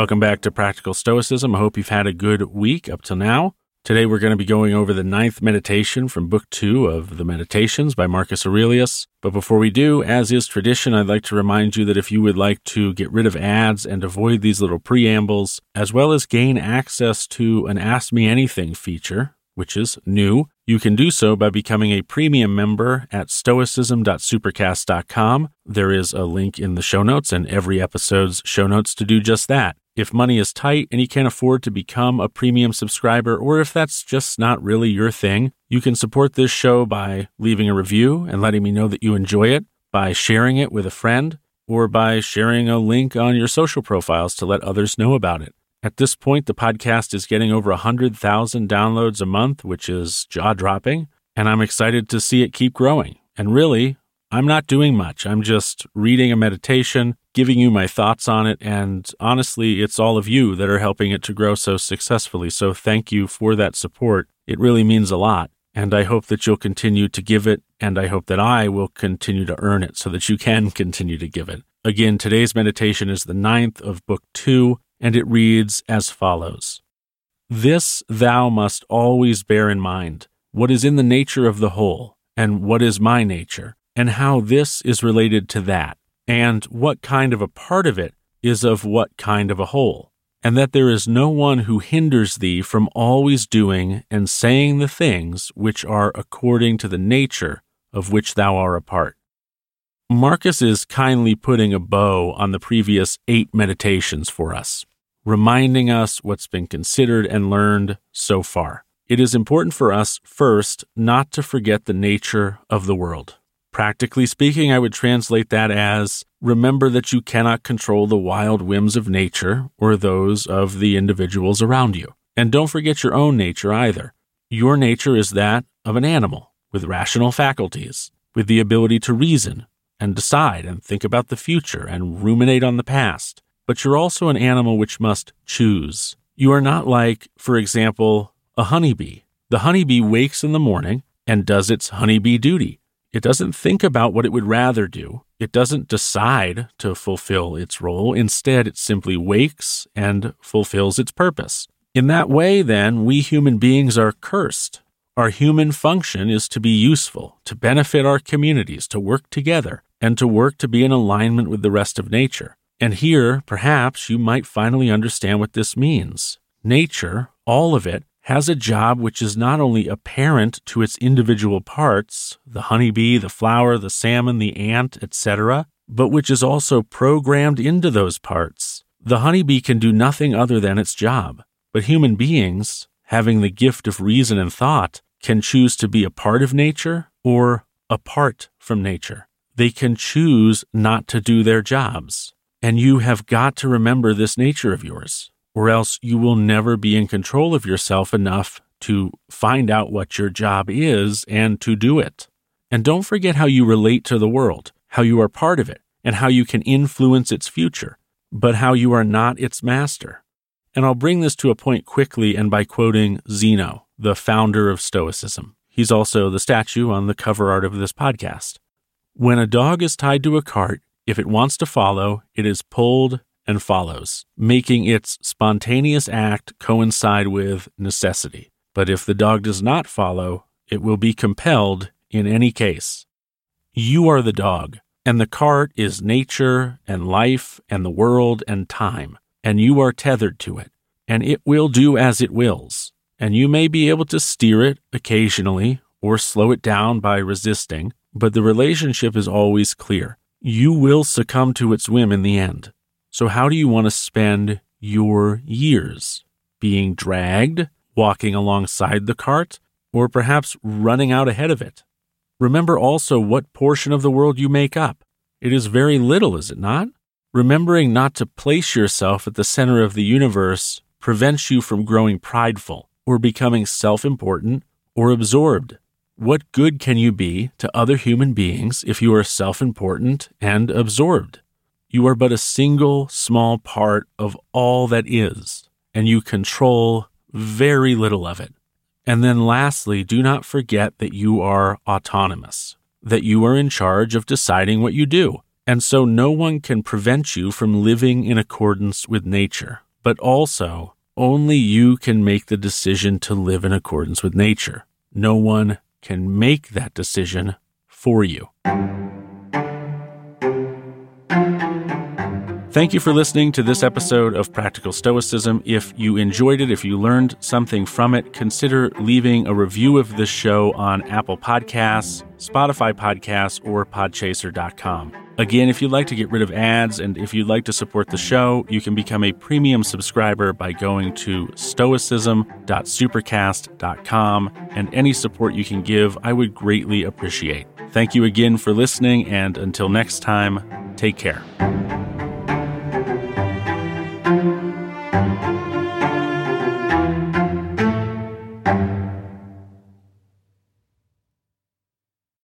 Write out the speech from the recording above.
Welcome back to Practical Stoicism. I hope you've had a good week up till now. Today we're going to be going over the ninth meditation from Book Two of the Meditations by Marcus Aurelius. But before we do, as is tradition, I'd like to remind you that if you would like to get rid of ads and avoid these little preambles, as well as gain access to an Ask Me Anything feature, which is new, you can do so by becoming a premium member at stoicism.supercast.com. There is a link in the show notes and every episode's show notes to do just that. If money is tight and you can't afford to become a premium subscriber, or if that's just not really your thing, you can support this show by leaving a review and letting me know that you enjoy it, by sharing it with a friend, or by sharing a link on your social profiles to let others know about it. At this point, the podcast is getting over 100,000 downloads a month, which is jaw dropping, and I'm excited to see it keep growing. And really, I'm not doing much. I'm just reading a meditation, giving you my thoughts on it, and honestly, it's all of you that are helping it to grow so successfully. So thank you for that support. It really means a lot. And I hope that you'll continue to give it, and I hope that I will continue to earn it so that you can continue to give it. Again, today's meditation is the ninth of book two and it reads as follows This thou must always bear in mind what is in the nature of the whole, and what is my nature, and how this is related to that, and what kind of a part of it is of what kind of a whole, and that there is no one who hinders thee from always doing and saying the things which are according to the nature of which thou art a part. Marcus is kindly putting a bow on the previous eight meditations for us reminding us what's been considered and learned so far. It is important for us, first, not to forget the nature of the world. Practically speaking, I would translate that as remember that you cannot control the wild whims of nature or those of the individuals around you. And don't forget your own nature either. Your nature is that of an animal with rational faculties, with the ability to reason and decide and think about the future and ruminate on the past but you're also an animal which must choose. You are not like, for example, a honeybee. The honeybee wakes in the morning and does its honeybee duty. It doesn't think about what it would rather do. It doesn't decide to fulfill its role. Instead, it simply wakes and fulfills its purpose. In that way, then, we human beings are cursed. Our human function is to be useful, to benefit our communities, to work together, and to work to be in alignment with the rest of nature. And here, perhaps, you might finally understand what this means. Nature, all of it, has a job which is not only apparent to its individual parts, the honeybee, the flower, the salmon, the ant, etc., but which is also programmed into those parts. The honeybee can do nothing other than its job, but human beings, having the gift of reason and thought, can choose to be a part of nature or apart from nature. They can choose not to do their jobs. And you have got to remember this nature of yours, or else you will never be in control of yourself enough to find out what your job is and to do it. And don't forget how you relate to the world, how you are part of it, and how you can influence its future, but how you are not its master. And I'll bring this to a point quickly and by quoting Zeno, the founder of Stoicism. He's also the statue on the cover art of this podcast. When a dog is tied to a cart, if it wants to follow, it is pulled and follows, making its spontaneous act coincide with necessity. But if the dog does not follow, it will be compelled in any case. You are the dog, and the cart is nature and life and the world and time, and you are tethered to it, and it will do as it wills, and you may be able to steer it occasionally or slow it down by resisting, but the relationship is always clear. You will succumb to its whim in the end. So, how do you want to spend your years? Being dragged, walking alongside the cart, or perhaps running out ahead of it? Remember also what portion of the world you make up. It is very little, is it not? Remembering not to place yourself at the center of the universe prevents you from growing prideful or becoming self important or absorbed. What good can you be to other human beings if you are self important and absorbed? You are but a single small part of all that is, and you control very little of it. And then lastly, do not forget that you are autonomous, that you are in charge of deciding what you do. And so no one can prevent you from living in accordance with nature, but also only you can make the decision to live in accordance with nature. No one can make that decision for you. Thank you for listening to this episode of Practical Stoicism. If you enjoyed it, if you learned something from it, consider leaving a review of this show on Apple Podcasts, Spotify Podcasts, or Podchaser.com. Again, if you'd like to get rid of ads and if you'd like to support the show, you can become a premium subscriber by going to stoicism.supercast.com, and any support you can give, I would greatly appreciate. Thank you again for listening, and until next time, take care.